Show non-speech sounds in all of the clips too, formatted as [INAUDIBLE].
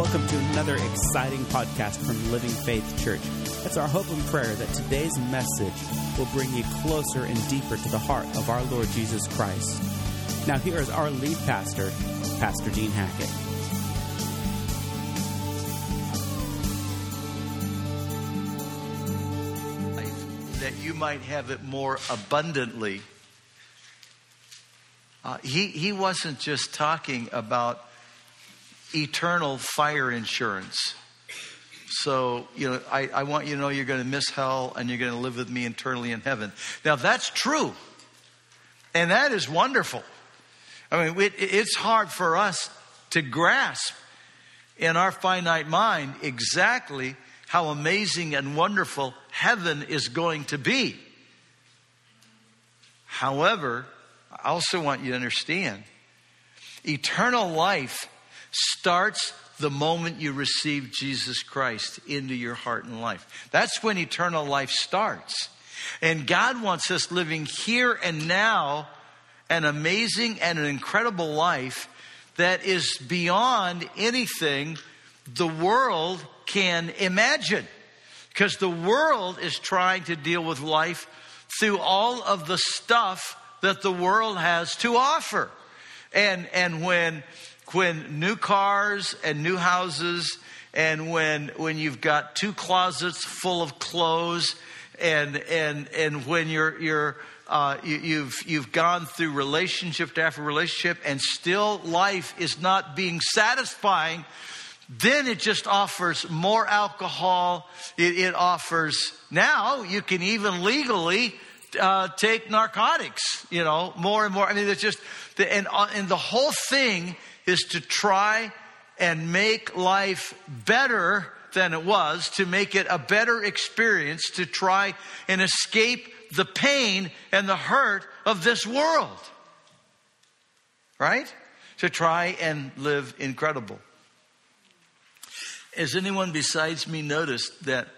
Welcome to another exciting podcast from Living Faith Church. It's our hope and prayer that today's message will bring you closer and deeper to the heart of our Lord Jesus Christ. Now, here is our lead pastor, Pastor Dean Hackett. That you might have it more abundantly. Uh, he, he wasn't just talking about eternal fire insurance. So, you know, I, I want you to know you're going to miss hell and you're going to live with me eternally in heaven. Now, that's true. And that is wonderful. I mean, it, it's hard for us to grasp in our finite mind exactly how amazing and wonderful heaven is going to be. However, I also want you to understand eternal life starts the moment you receive Jesus Christ into your heart and life. That's when eternal life starts. And God wants us living here and now an amazing and an incredible life that is beyond anything the world can imagine. Because the world is trying to deal with life through all of the stuff that the world has to offer. And, and when when new cars and new houses and when when you've got two closets full of clothes and and and when you're you're uh, you, you've you've gone through relationship after relationship and still life is not being satisfying then it just offers more alcohol. It, it offers now you can even legally uh, take narcotics you know more and more. I mean it's just the, and, uh, and the whole thing is to try and make life better than it was, to make it a better experience, to try and escape the pain and the hurt of this world. Right? To try and live incredible. Has anyone besides me noticed that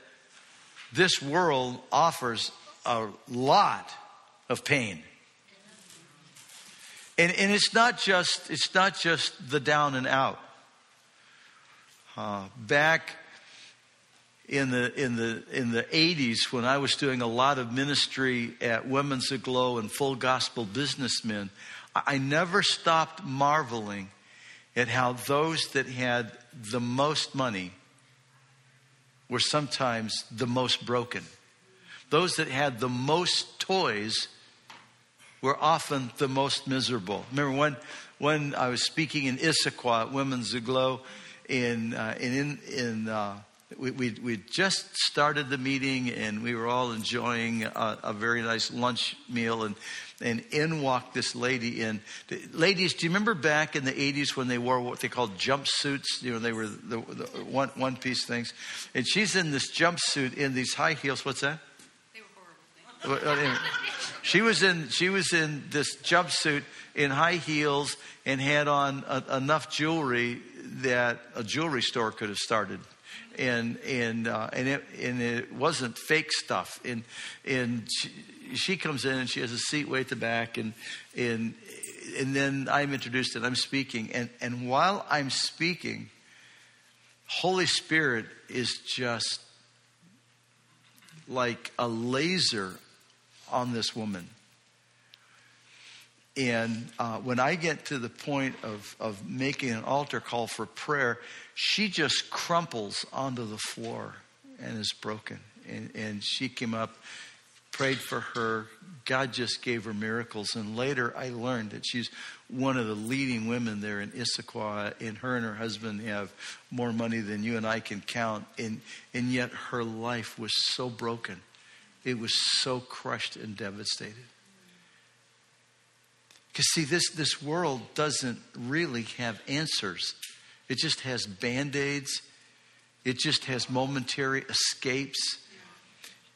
this world offers a lot of pain? And, and it's not just it's not just the down and out. Uh, back in the in the in the 80s when I was doing a lot of ministry at Women's Aglow and Full Gospel Businessmen, I, I never stopped marveling at how those that had the most money were sometimes the most broken. Those that had the most toys were often the most miserable. Remember when, when I was speaking in Issaquah Women's Aglow, in, uh, in, in uh, we, we, we just started the meeting and we were all enjoying a, a, very nice lunch meal and, and in walked this lady in. Ladies, do you remember back in the 80s when they wore what they called jumpsuits? You know, they were the, the one, one piece things. And she's in this jumpsuit in these high heels. What's that? She was in she was in this jumpsuit in high heels and had on a, enough jewelry that a jewelry store could have started, and and uh, and it and it wasn't fake stuff. And and she, she comes in and she has a seat way at the back, and and and then I'm introduced and I'm speaking, and and while I'm speaking, Holy Spirit is just like a laser on this woman. And uh, when I get to the point of, of making an altar call for prayer, she just crumples onto the floor and is broken. And, and she came up, prayed for her. God just gave her miracles. And later I learned that she's one of the leading women there in Issaquah. And her and her husband have more money than you and I can count. And, and yet her life was so broken it was so crushed and devastated. Because, see, this, this world doesn't really have answers, it just has band aids, it just has momentary escapes.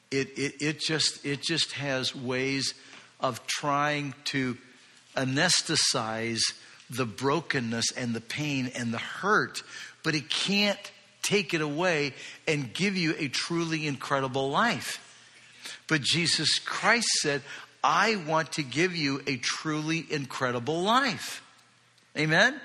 It, it, it, just, it just has ways of trying to anesthetize the brokenness and the pain and the hurt, but it can't take it away and give you a truly incredible life. But Jesus Christ said, I want to give you a truly incredible life. Amen?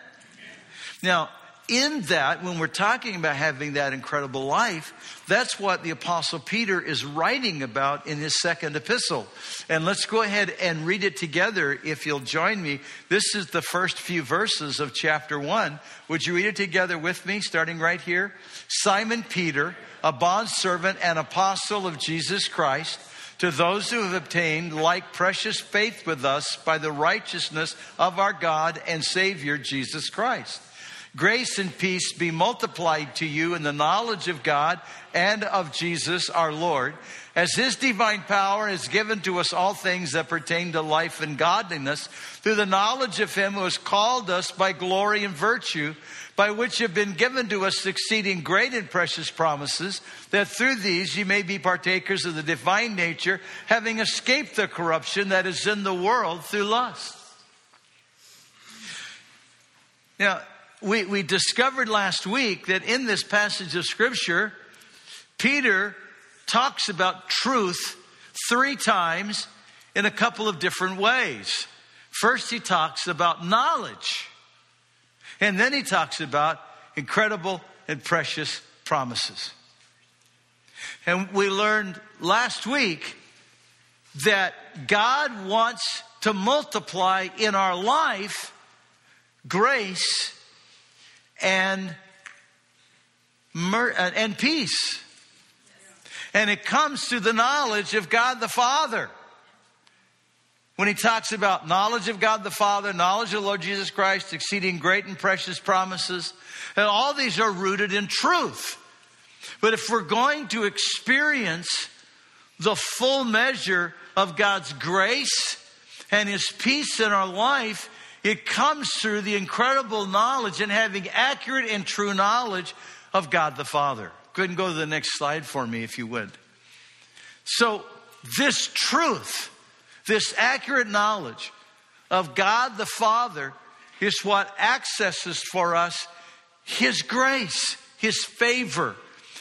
Now, in that, when we're talking about having that incredible life, that's what the Apostle Peter is writing about in his second epistle. And let's go ahead and read it together if you'll join me. This is the first few verses of chapter one. Would you read it together with me, starting right here? Simon Peter, a bondservant and apostle of Jesus Christ, to those who have obtained like precious faith with us by the righteousness of our God and Savior Jesus Christ. Grace and peace be multiplied to you in the knowledge of God and of Jesus our Lord, as his divine power has given to us all things that pertain to life and godliness, through the knowledge of him who has called us by glory and virtue, by which have been given to us exceeding great and precious promises, that through these ye may be partakers of the divine nature, having escaped the corruption that is in the world through lust. Now, we, we discovered last week that in this passage of Scripture, Peter talks about truth three times in a couple of different ways. First, he talks about knowledge, and then he talks about incredible and precious promises. And we learned last week that God wants to multiply in our life grace and, and peace. And it comes through the knowledge of God the Father. When he talks about knowledge of God the Father, knowledge of the Lord Jesus Christ, exceeding great and precious promises, and all these are rooted in truth. But if we're going to experience the full measure of God's grace and his peace in our life, it comes through the incredible knowledge and having accurate and true knowledge of God the Father. Couldn't go to the next slide for me if you would. So, this truth, this accurate knowledge of God the Father is what accesses for us His grace, His favor,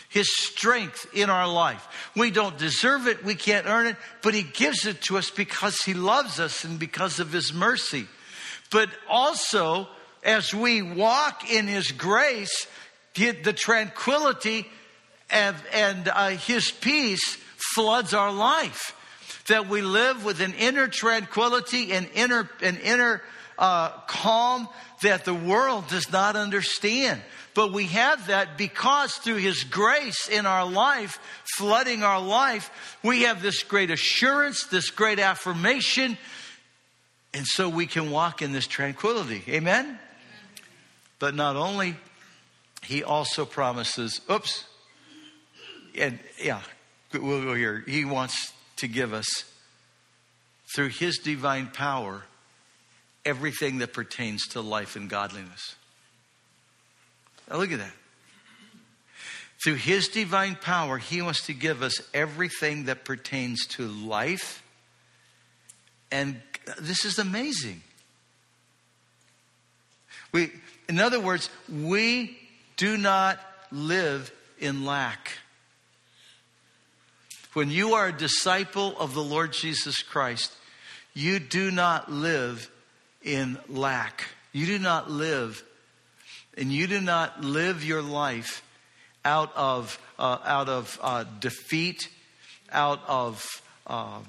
His strength in our life. We don't deserve it, we can't earn it, but He gives it to us because He loves us and because of His mercy but also as we walk in His grace, the tranquility and, and uh, His peace floods our life. That we live with an inner tranquility and inner, an inner uh, calm that the world does not understand. But we have that because through His grace in our life, flooding our life, we have this great assurance, this great affirmation and so we can walk in this tranquility. Amen? Amen? But not only, he also promises, oops, and yeah, we'll go here. He wants to give us, through his divine power, everything that pertains to life and godliness. Now look at that. Through his divine power, he wants to give us everything that pertains to life and this is amazing. We, in other words, we do not live in lack. When you are a disciple of the Lord Jesus Christ, you do not live in lack. You do not live, and you do not live your life out of, uh, out of uh, defeat, out of uh,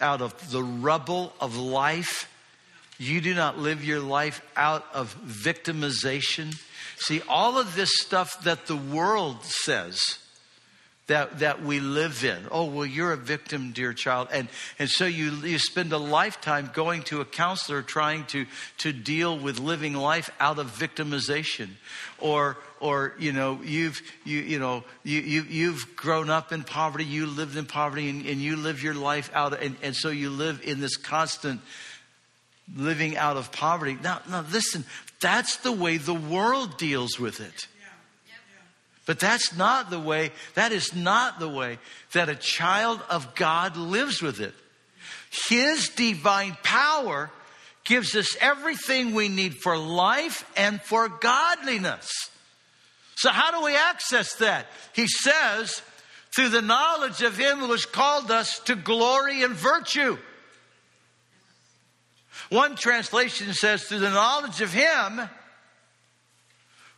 out of the rubble of life. You do not live your life out of victimization. See, all of this stuff that the world says that, that we live in. Oh, well, you're a victim, dear child. And, and so you, you spend a lifetime going to a counselor trying to, to deal with living life out of victimization. Or, or you know, you've, you, you know, you, you, you've grown up in poverty, you lived in poverty, and, and you live your life out, and, and so you live in this constant living out of poverty. Now, now listen, that's the way the world deals with it. But that's not the way, that is not the way that a child of God lives with it. His divine power gives us everything we need for life and for godliness. So, how do we access that? He says, through the knowledge of Him who has called us to glory and virtue. One translation says, through the knowledge of Him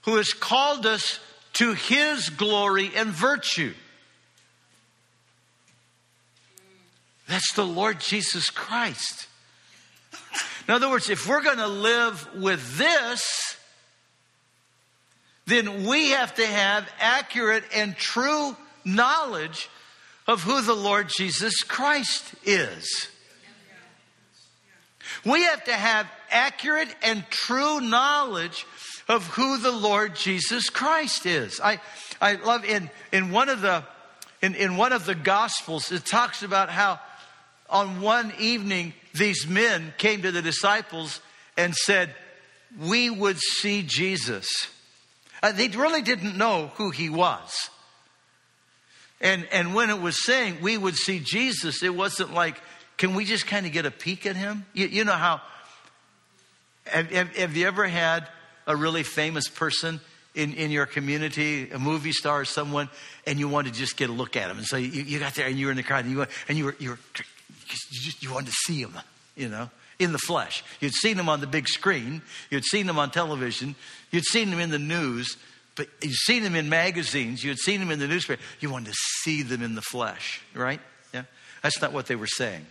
who has called us to his glory and virtue. That's the Lord Jesus Christ. In other words, if we're going to live with this, then we have to have accurate and true knowledge of who the Lord Jesus Christ is. We have to have accurate and true knowledge of who the Lord Jesus Christ is. I, I love in, in one of the in, in one of the gospels, it talks about how on one evening these men came to the disciples and said, We would see Jesus. Uh, they really didn't know who he was. And, and when it was saying we would see Jesus, it wasn't like, can we just kind of get a peek at him? You, you know how, have, have, have, you ever had a really famous person in, in your community, a movie star or someone, and you wanted to just get a look at him? And so you, you got there and you were in the crowd and you, went, and you were, you were, you, just, you wanted to see him, you know, in the flesh. You'd seen him on the big screen, you'd seen him on television, you'd seen him in the news, but you'd seen him in magazines, you'd seen him in the newspaper. You wanted to see them in the flesh, right? Yeah? That's not what they were saying.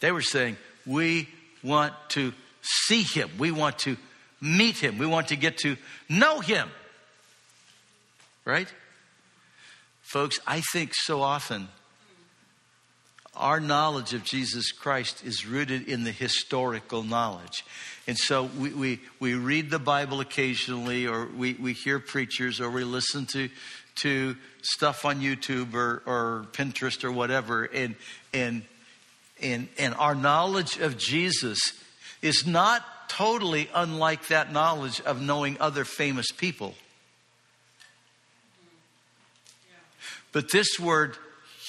They were saying, we want to see him. We want to meet him. We want to get to know him. Right? Folks, I think so often our knowledge of Jesus Christ is rooted in the historical knowledge. And so we, we, we read the Bible occasionally, or we, we hear preachers, or we listen to, to stuff on YouTube or, or Pinterest or whatever, and, and, and, and our knowledge of Jesus is not totally unlike that knowledge of knowing other famous people. But this word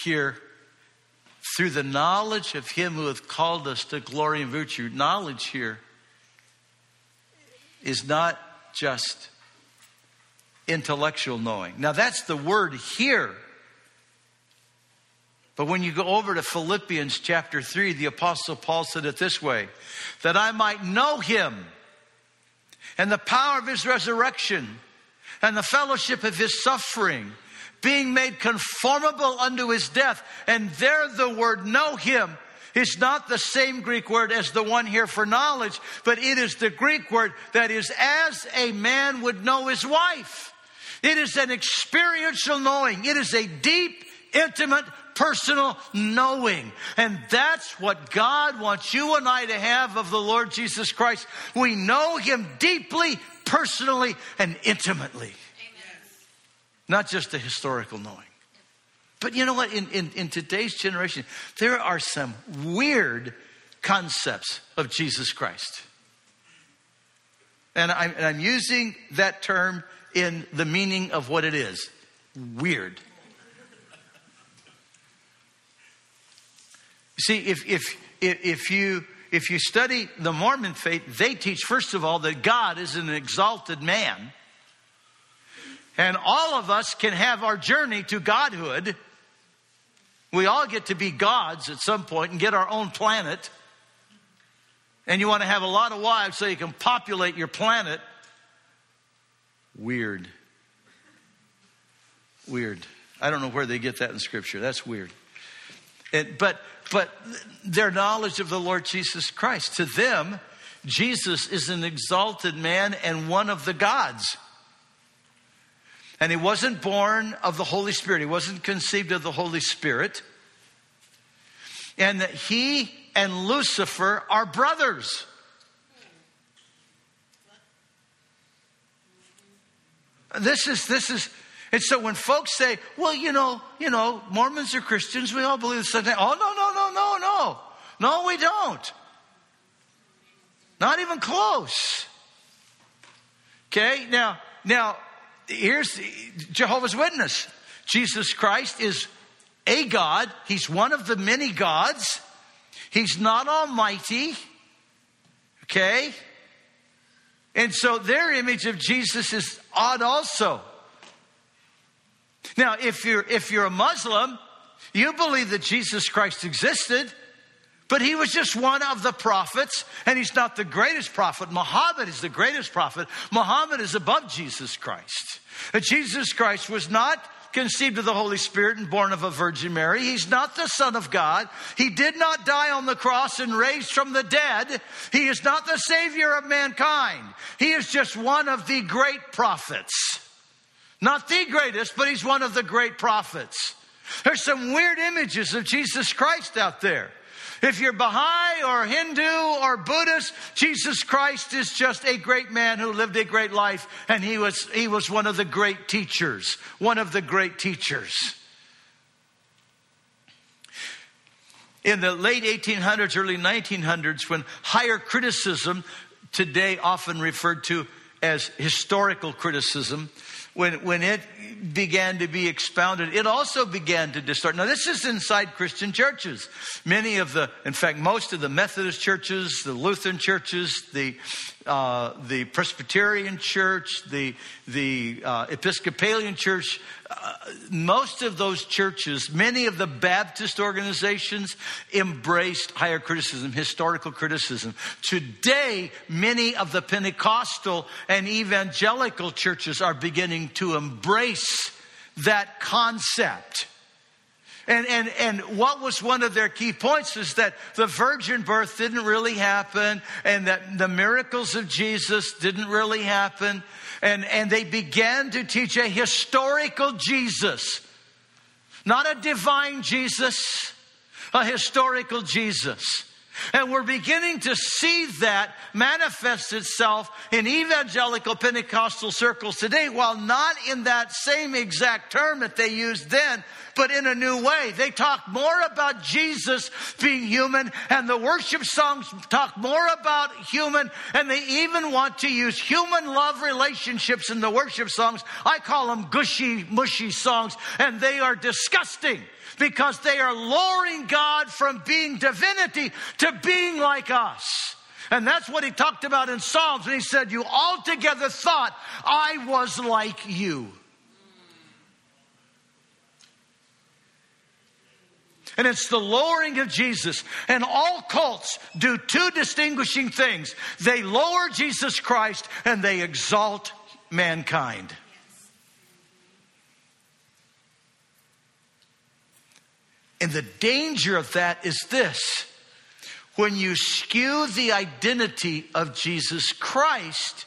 here, through the knowledge of Him who hath called us to glory and virtue, knowledge here is not just intellectual knowing. Now, that's the word here. But when you go over to Philippians chapter 3, the Apostle Paul said it this way that I might know him and the power of his resurrection and the fellowship of his suffering being made conformable unto his death. And there the word know him is not the same Greek word as the one here for knowledge, but it is the Greek word that is as a man would know his wife. It is an experiential knowing. It is a deep, intimate, personal knowing. And that's what God wants you and I to have of the Lord Jesus Christ. We know him deeply, personally, and intimately not just a historical knowing. But you know what? In, in, in today's generation, there are some weird concepts of Jesus Christ. And I'm, and I'm using that term in the meaning of what it is weird. See, if, if, if, you, if you study the Mormon faith, they teach, first of all, that God is an exalted man and all of us can have our journey to godhood. We all get to be gods at some point and get our own planet. And you want to have a lot of wives so you can populate your planet. Weird. Weird. I don't know where they get that in scripture. That's weird. It, but but their knowledge of the Lord Jesus Christ to them Jesus is an exalted man and one of the gods. And he wasn't born of the Holy Spirit, he wasn't conceived of the Holy Spirit. And that he and Lucifer are brothers. This is, this is, and so when folks say, well, you know, you know, Mormons are Christians, we all believe the same thing. Oh, no, no, no, no, no. No, we don't. Not even close. Okay, now, now, here's Jehovah's Witness. Jesus Christ is a God. He's one of the many gods. He's not almighty. Okay? And so their image of Jesus is odd also. Now, if you're, if you're a Muslim, you believe that Jesus Christ existed, But he was just one of the prophets, and he's not the greatest prophet. Muhammad is the greatest prophet. Muhammad is above Jesus Christ. Jesus Christ was not conceived of the Holy Spirit and born of a Virgin Mary. He's not the Son of God. He did not die on the cross and raised from the dead. He is not the Savior of mankind. He is just one of the great prophets. Not the greatest, but he's one of the great prophets. There's some weird images of Jesus Christ out there. If you're Baha'i or Hindu or Buddhist, Jesus Christ is just a great man who lived a great life, and he was, he was one of the great teachers, one of the great teachers. In the late 1800s, early 1900s, when higher criticism, today often referred to as historical criticism, when, when it began to be expounded, it also began to distort. Now, this is inside Christian churches. Many of the, in fact, most of the Methodist churches, the Lutheran churches, the uh, the Presbyterian Church, the, the uh, Episcopalian Church, uh, most of those churches, many of the Baptist organizations embraced higher criticism, historical criticism. Today, many of the Pentecostal and evangelical churches are beginning to embrace that concept. And, and, and what was one of their key points is that the virgin birth didn't really happen and that the miracles of Jesus didn't really happen. And, and they began to teach a historical Jesus, not a divine Jesus, a historical Jesus. And we're beginning to see that manifest itself in evangelical Pentecostal circles today, while not in that same exact term that they used then, but in a new way. They talk more about Jesus being human, and the worship songs talk more about human, and they even want to use human love relationships in the worship songs. I call them gushy, mushy songs, and they are disgusting because they are lowering God from being divinity to being like us. And that's what he talked about in Psalms when he said, You altogether thought I was like you. And it's the lowering of Jesus. And all cults do two distinguishing things they lower Jesus Christ and they exalt mankind. And the danger of that is this when you skew the identity of Jesus Christ,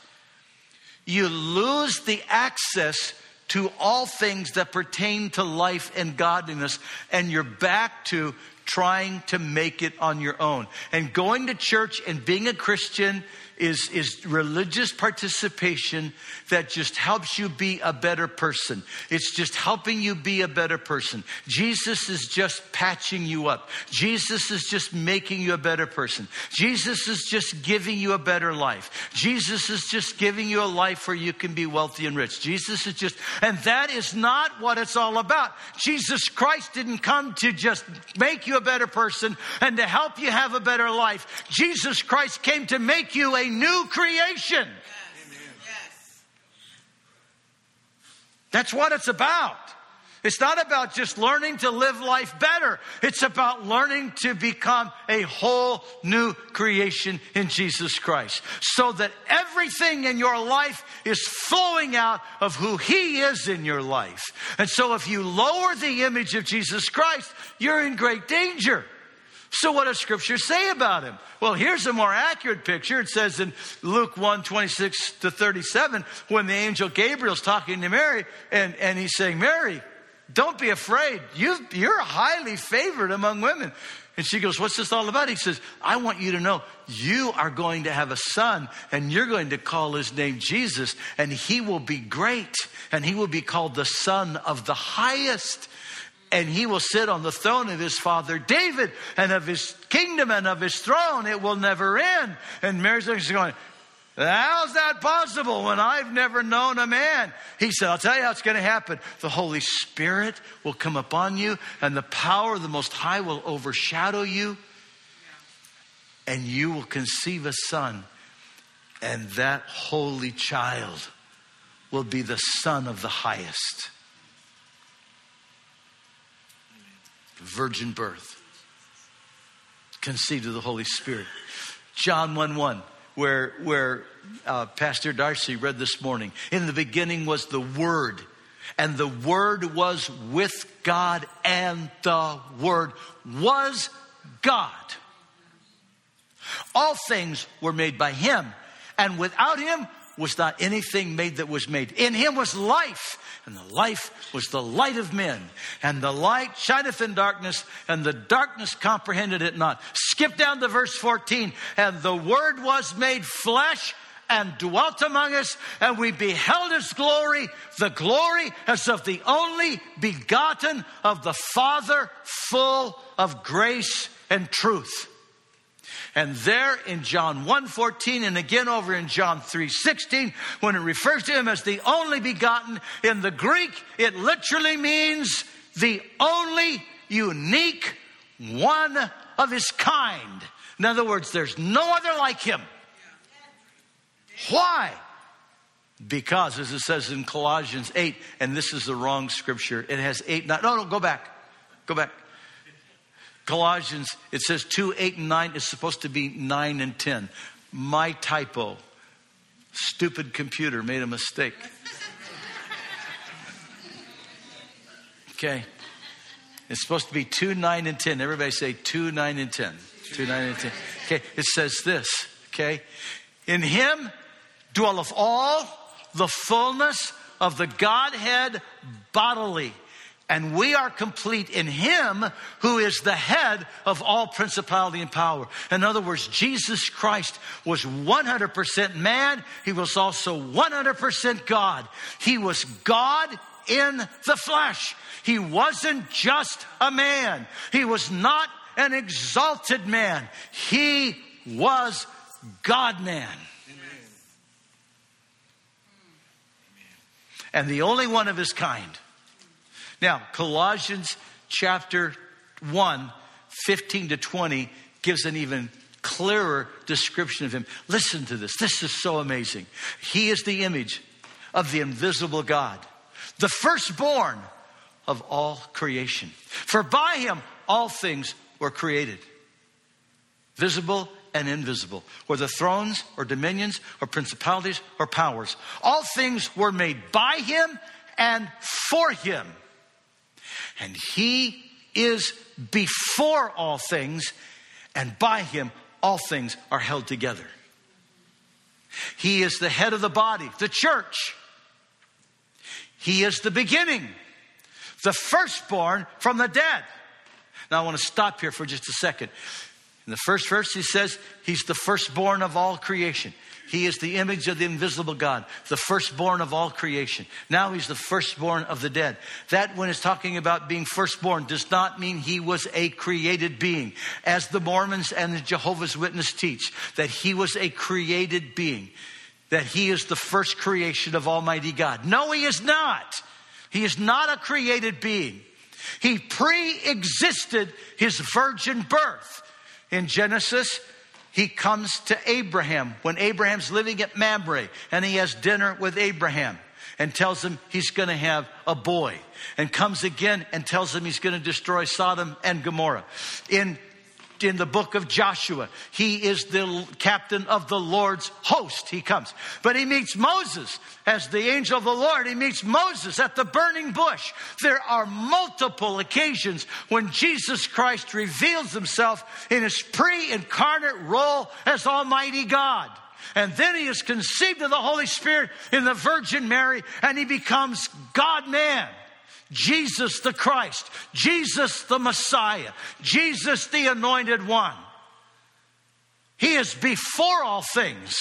you lose the access to all things that pertain to life and godliness, and you're back to trying to make it on your own. And going to church and being a Christian is, is religious participation that just helps you be a better person. It's just helping you be a better person. Jesus is just patching you up. Jesus is just making you a better person. Jesus is just giving you a better life. Jesus is just giving you a life where you can be wealthy and rich. Jesus is just, and that is not what it's all about. Jesus Christ didn't come to just make you a better person and to help you have a better life. Jesus Christ came to make you a new creation. That's what it's about. It's not about just learning to live life better. It's about learning to become a whole new creation in Jesus Christ. So that everything in your life is flowing out of who He is in your life. And so if you lower the image of Jesus Christ, you're in great danger. So what does scripture say about him? Well, here's a more accurate picture. It says in Luke 1, 26 to 37, when the angel Gabriel's talking to Mary and, and he's saying, Mary, don't be afraid. you you're highly favored among women. And she goes, What's this all about? He says, I want you to know you are going to have a son and you're going to call his name Jesus and he will be great and he will be called the son of the highest and he will sit on the throne of his father David and of his kingdom and of his throne. It will never end. And Mary's going, How's that possible when I've never known a man? He said, I'll tell you how it's going to happen. The Holy Spirit will come upon you, and the power of the Most High will overshadow you, and you will conceive a son, and that holy child will be the Son of the highest. Virgin birth. conceived of the Holy Spirit. John 1 1, where, where uh, Pastor Darcy read this morning. In the beginning was the Word, and the Word was with God, and the Word was God. All things were made by Him, and without Him was not anything made that was made. In Him was life and the life was the light of men. And the light shineth in darkness, and the darkness comprehended it not. Skip down to verse 14. And the Word was made flesh and dwelt among us, and we beheld his glory, the glory as of the only begotten of the Father, full of grace and truth. And there in John 1:14 and again over in John 3:16 when it refers to him as the only begotten in the Greek it literally means the only unique one of his kind. In other words, there's no other like him. Why? Because, as it says in Colossians 8, and this is the wrong scripture, it has 8, 9. No, no, go back. Go back. Colossians, it says 2, 8, and 9 is supposed to be 9 and 10. My typo. Stupid computer made a mistake. Okay. It's supposed to be 2, 9, and 10. Everybody say 2, 9, and 10. 2, 9, and 10. Okay. It says this. Okay. In him dwelleth all the fullness of the Godhead bodily and we are complete in Him who is the head of all principality and power. In other words, Jesus Christ was 100% man. He was also 100% God. He was God in the flesh. He wasn't just a man. He was not an exalted man. He was God man. And the only one of his kind. Now, Colossians chapter 1, 15 to 20 gives an even clearer description of him. Listen to this. This is so amazing. He is the image of the invisible God, the firstborn of all creation. For by him all things were created, visible and invisible, whether thrones or dominions or principalities or powers. All things were made by him and for him. And he is before all things, and by him all things are held together. He is the head of the body, the church. He is the beginning, the firstborn from the dead. Now I want to stop here for just a second. In the first verse, he says, He's the firstborn of all creation. He is the image of the invisible God, the firstborn of all creation. Now he's the firstborn of the dead. That, when it's talking about being firstborn, does not mean he was a created being. As the Mormons and the Jehovah's Witness teach, that he was a created being, that he is the first creation of Almighty God. No, he is not. He is not a created being. He pre existed his virgin birth. In Genesis he comes to Abraham when Abraham's living at Mamre and he has dinner with Abraham and tells him he's going to have a boy and comes again and tells him he's going to destroy Sodom and Gomorrah. In in the book of Joshua. He is the captain of the Lord's host. He comes. But he meets Moses as the angel of the Lord. He meets Moses at the burning bush. There are multiple occasions when Jesus Christ reveals himself in his pre incarnate role as Almighty God. And then he is conceived of the Holy Spirit in the Virgin Mary and he becomes God man. Jesus the Christ, Jesus the Messiah, Jesus the Anointed One. He is before all things,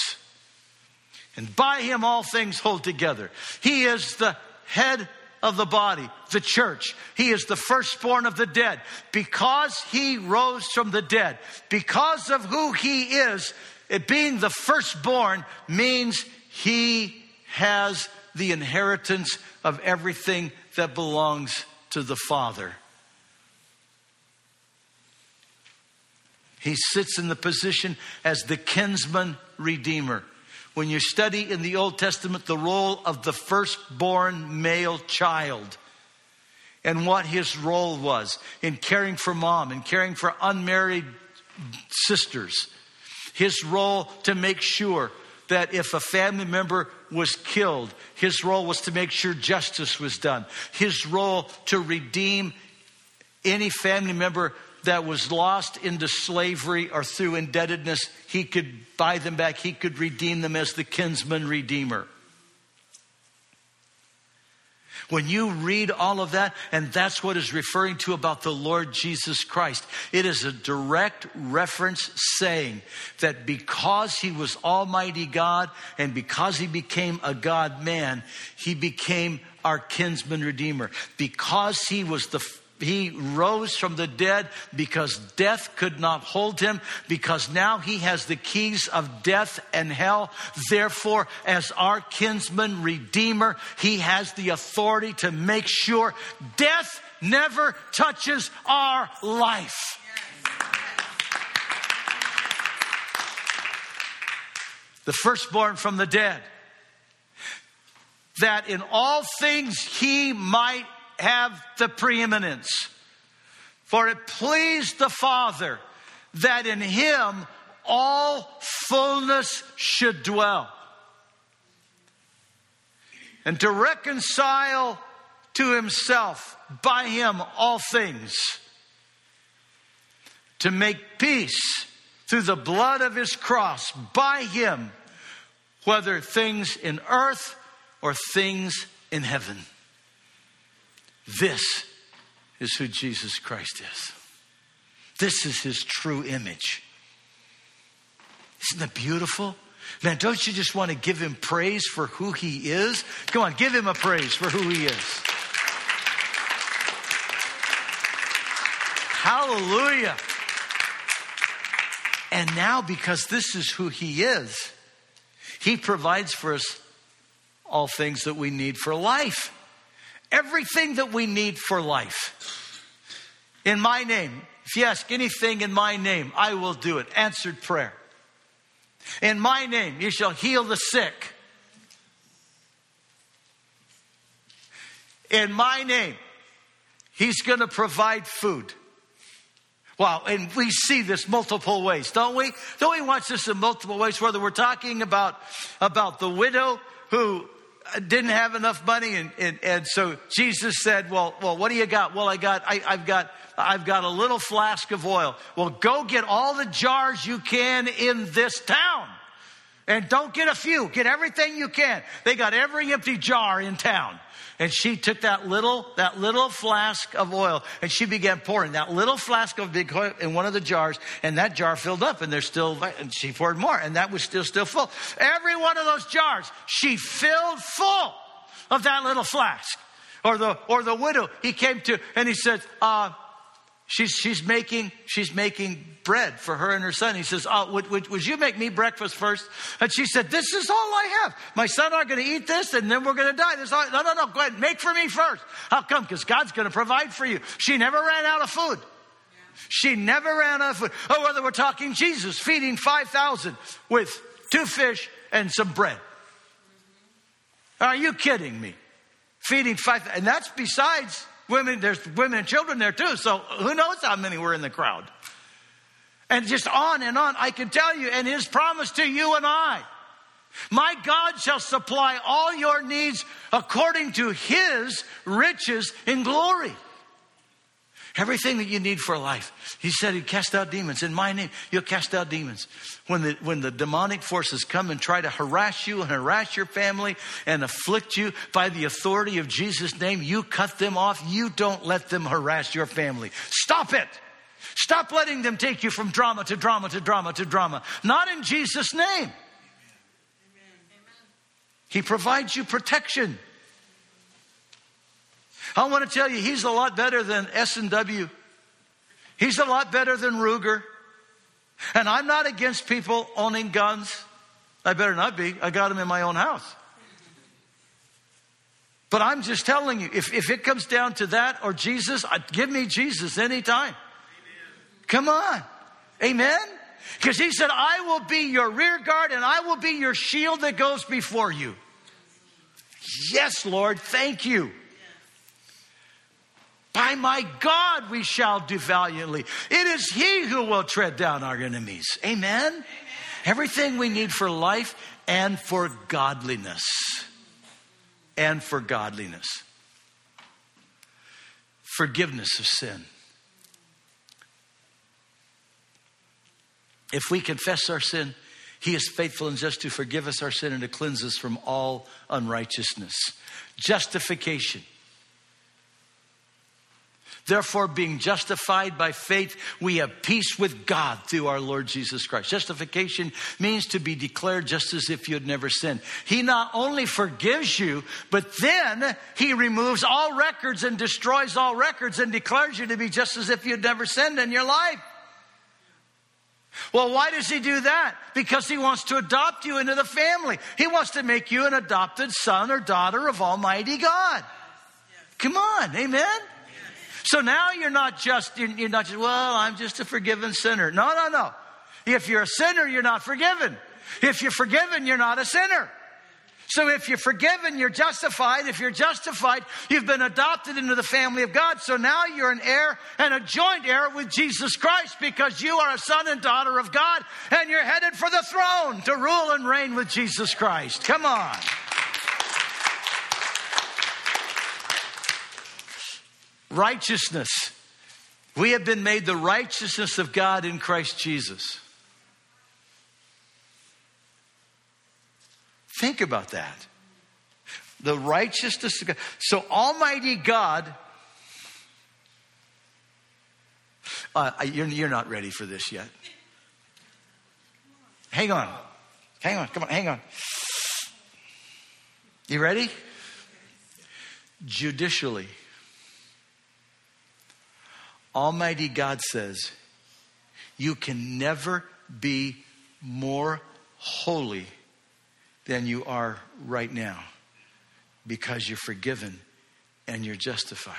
and by him all things hold together. He is the head of the body, the church. He is the firstborn of the dead. Because he rose from the dead, because of who he is, it being the firstborn means he has the inheritance of everything that belongs to the Father. He sits in the position as the kinsman redeemer. When you study in the Old Testament the role of the firstborn male child and what his role was in caring for mom and caring for unmarried sisters. His role to make sure that if a family member was killed, his role was to make sure justice was done. His role to redeem any family member that was lost into slavery or through indebtedness, he could buy them back. He could redeem them as the kinsman redeemer. When you read all of that, and that's what is referring to about the Lord Jesus Christ, it is a direct reference saying that because he was Almighty God and because he became a God man, he became our kinsman redeemer. Because he was the he rose from the dead because death could not hold him, because now he has the keys of death and hell. Therefore, as our kinsman redeemer, he has the authority to make sure death never touches our life. The firstborn from the dead. That in all things he might have the preeminence. For it pleased the Father that in him all fullness should dwell. And to reconcile to himself by him all things. To make peace through the blood of his cross by him, whether things in earth or things in heaven. This is who Jesus Christ is. This is his true image. Isn't that beautiful? Man, don't you just want to give him praise for who he is? Come on, give him a praise for who he is. Hallelujah. And now, because this is who he is, he provides for us all things that we need for life everything that we need for life. In my name, if you ask anything in my name, I will do it. Answered prayer. In my name, you shall heal the sick. In my name, He's going to provide food. Wow, and we see this multiple ways, don't we? Don't we watch this in multiple ways? Whether we're talking about, about the widow who didn't have enough money and, and, and, so jesus said well well what do you got? Well i got I, i've got i've got a little flask of oil. Well go get all the jars you can in this town and don't get a few. Get everything you can. They got every empty jar in town. And she took that little that little flask of oil and she began pouring that little flask of big oil in one of the jars. And that jar filled up and there's still and she poured more and that was still still full. Every one of those jars she filled full of that little flask. Or the or the widow he came to and he said uh, She's, she's making, she's making bread for her and her son. He says, oh, would, would, would you make me breakfast first? And she said, this is all I have. My son are going to eat this and then we're going to die. This all, no, no, no, go ahead. Make for me first. How come? Because God's going to provide for you. She never ran out of food. She never ran out of food. Oh, whether we're talking Jesus feeding 5,000 with two fish and some bread. Are you kidding me? Feeding five, and that's besides Women, there's women and children there too. So who knows how many were in the crowd? And just on and on, I can tell you, and his promise to you and I. My God shall supply all your needs according to his riches in glory. Everything that you need for life. He said he'd cast out demons. In my name, you'll cast out demons. When the, when the demonic forces come and try to harass you and harass your family and afflict you by the authority of Jesus' name, you cut them off. You don't let them harass your family. Stop it. Stop letting them take you from drama to drama to drama to drama. Not in Jesus' name. Amen. He provides you protection. I want to tell you, he's a lot better than S&W. He's a lot better than Ruger. And I'm not against people owning guns. I better not be. I got them in my own house. But I'm just telling you, if, if it comes down to that or Jesus, give me Jesus anytime. Amen. Come on. Amen? Because he said, I will be your rear guard and I will be your shield that goes before you. Yes, Lord, thank you. By my God, we shall do valiantly. It is He who will tread down our enemies. Amen? Amen. Everything we need for life and for godliness. And for godliness. Forgiveness of sin. If we confess our sin, He is faithful and just to forgive us our sin and to cleanse us from all unrighteousness. Justification. Therefore, being justified by faith, we have peace with God through our Lord Jesus Christ. Justification means to be declared just as if you had never sinned. He not only forgives you, but then He removes all records and destroys all records and declares you to be just as if you'd never sinned in your life. Well, why does he do that? Because he wants to adopt you into the family. He wants to make you an adopted son or daughter of Almighty God. Come on, amen? So now you're not just, you're not just, well, I'm just a forgiven sinner. No, no, no. If you're a sinner, you're not forgiven. If you're forgiven, you're not a sinner. So if you're forgiven, you're justified. If you're justified, you've been adopted into the family of God. So now you're an heir and a joint heir with Jesus Christ because you are a son and daughter of God and you're headed for the throne to rule and reign with Jesus Christ. Come on. Righteousness. We have been made the righteousness of God in Christ Jesus. Think about that. The righteousness of God. So, Almighty God, uh, you're, you're not ready for this yet. Hang on. Hang on. Come on. Hang on. You ready? Judicially, Almighty God says, You can never be more holy than you are right now because you're forgiven and you're justified.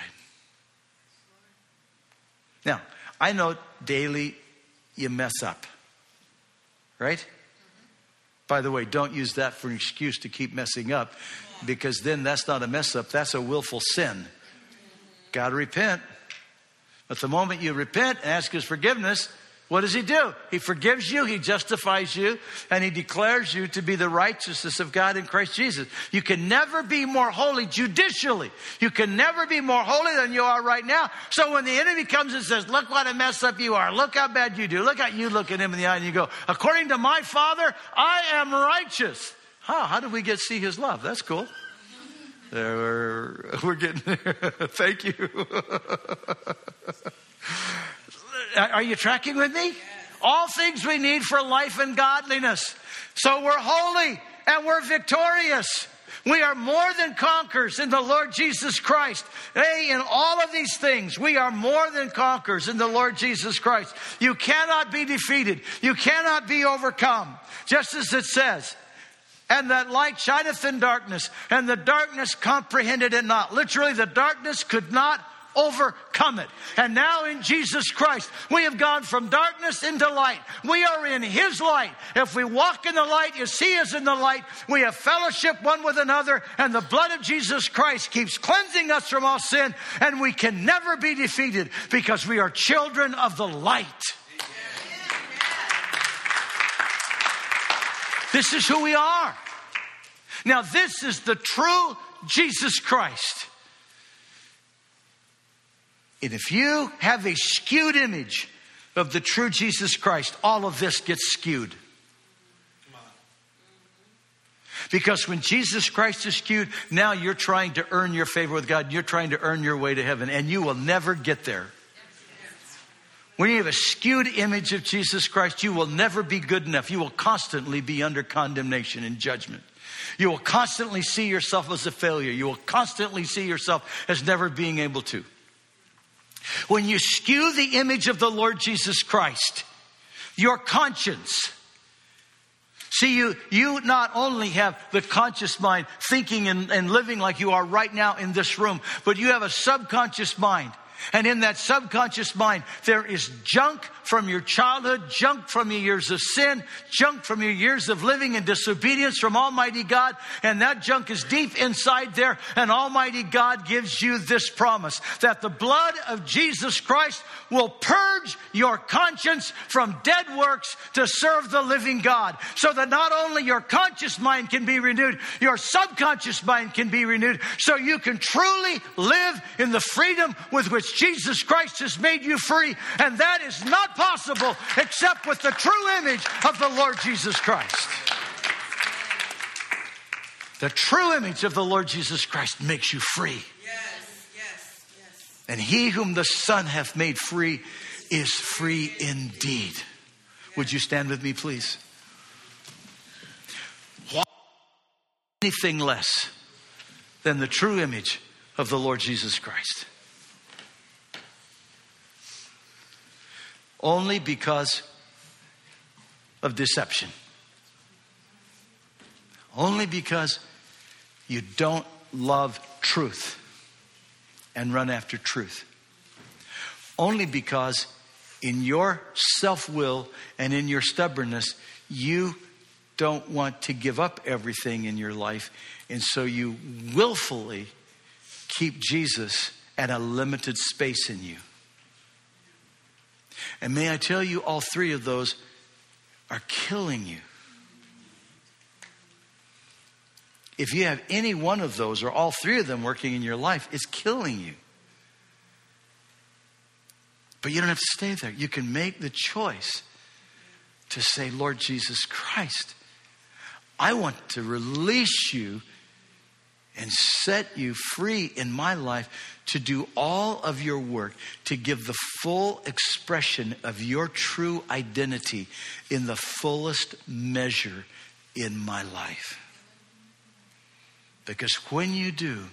Now, I know daily you mess up, right? By the way, don't use that for an excuse to keep messing up because then that's not a mess up, that's a willful sin. Got to repent. But the moment you repent and ask His forgiveness, what does he do? He forgives you, he justifies you, and he declares you to be the righteousness of God in Christ Jesus. You can never be more holy judicially. You can never be more holy than you are right now. So when the enemy comes and says, Look what a mess up you are, look how bad you do, look how you look at him in the eye and you go, According to my Father, I am righteous. Huh, how did we get see his love? That's cool. There, [LAUGHS] we're getting there. [LAUGHS] Thank you. [LAUGHS] Are you tracking with me? All things we need for life and godliness. So we're holy and we're victorious. We are more than conquerors in the Lord Jesus Christ. Hey, in all of these things, we are more than conquerors in the Lord Jesus Christ. You cannot be defeated. You cannot be overcome. Just as it says, and that light shineth in darkness, and the darkness comprehended it not. Literally, the darkness could not overcome it. And now in Jesus Christ, we have gone from darkness into light. We are in His light. If we walk in the light, you see us in the light. We have fellowship one with another, and the blood of Jesus Christ keeps cleansing us from all sin, and we can never be defeated because we are children of the light. This is who we are. Now, this is the true Jesus Christ. And if you have a skewed image of the true Jesus Christ, all of this gets skewed. Because when Jesus Christ is skewed, now you're trying to earn your favor with God. You're trying to earn your way to heaven, and you will never get there. When you have a skewed image of Jesus Christ, you will never be good enough. You will constantly be under condemnation and judgment. You will constantly see yourself as a failure. You will constantly see yourself as never being able to. When you skew the image of the Lord Jesus Christ, your conscience, See, you, you not only have the conscious mind thinking and, and, living like you are right now in this room, but you have a subconscious mind. And in that subconscious mind, there is junk from your childhood, junk from your years of sin, junk from your years of living in disobedience from Almighty God, and that junk is deep inside there, and Almighty God gives you this promise that the blood of Jesus Christ will purge your conscience from dead works to serve the living God, so that not only your conscious mind can be renewed, your subconscious mind can be renewed, so you can truly live in the freedom with which Jesus Christ has made you free. And that is not possible except with the true image of the Lord Jesus Christ. The true image of the Lord Jesus Christ makes you free. Yes, yes, yes. And he whom the Son hath made free is free indeed. Would you stand with me, please? Why anything less than the true image of the Lord Jesus Christ? Only because of deception. Only because you don't love truth and run after truth. Only because in your self will and in your stubbornness, you don't want to give up everything in your life. And so you willfully keep Jesus at a limited space in you. And may I tell you, all three of those are killing you. If you have any one of those or all three of them working in your life, it's killing you. But you don't have to stay there. You can make the choice to say, Lord Jesus Christ, I want to release you and set you free in my life to do all of your work, to give the full expression of your true identity in the fullest measure in my life. Because when you do,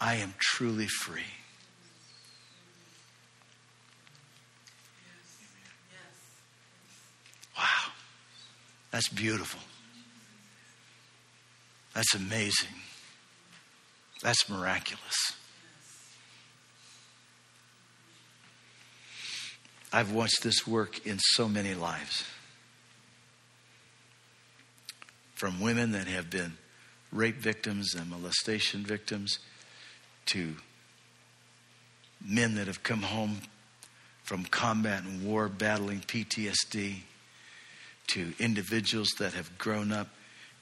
I am truly free. Wow. That's beautiful. That's amazing. That's miraculous. I've watched this work in so many lives. From women that have been rape victims and molestation victims to men that have come home from combat and war battling PTSD to individuals that have grown up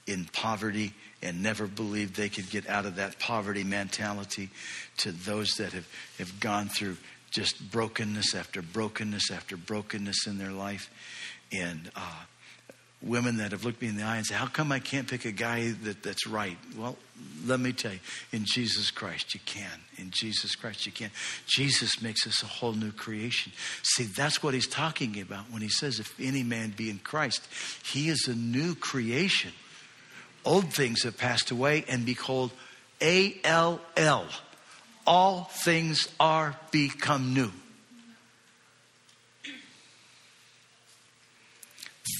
in poverty and never believed they could get out of that poverty mentality to those that have, have gone through just brokenness after brokenness after brokenness in their life and uh, women that have looked me in the eye and said, How come I can't pick a guy that, that's right? Well, let me tell you, in Jesus Christ, you can. In Jesus Christ, you can. Jesus makes us a whole new creation. See, that's what he's talking about when he says, If any man be in Christ, he is a new creation. Old things have passed away, and behold, A L L, all things are become new.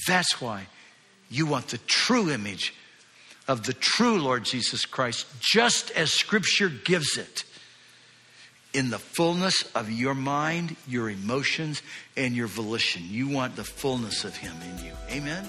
That's why you want the true image of the true Lord Jesus Christ, just as Scripture gives it, in the fullness of your mind, your emotions, and your volition. You want the fullness of Him in you. Amen?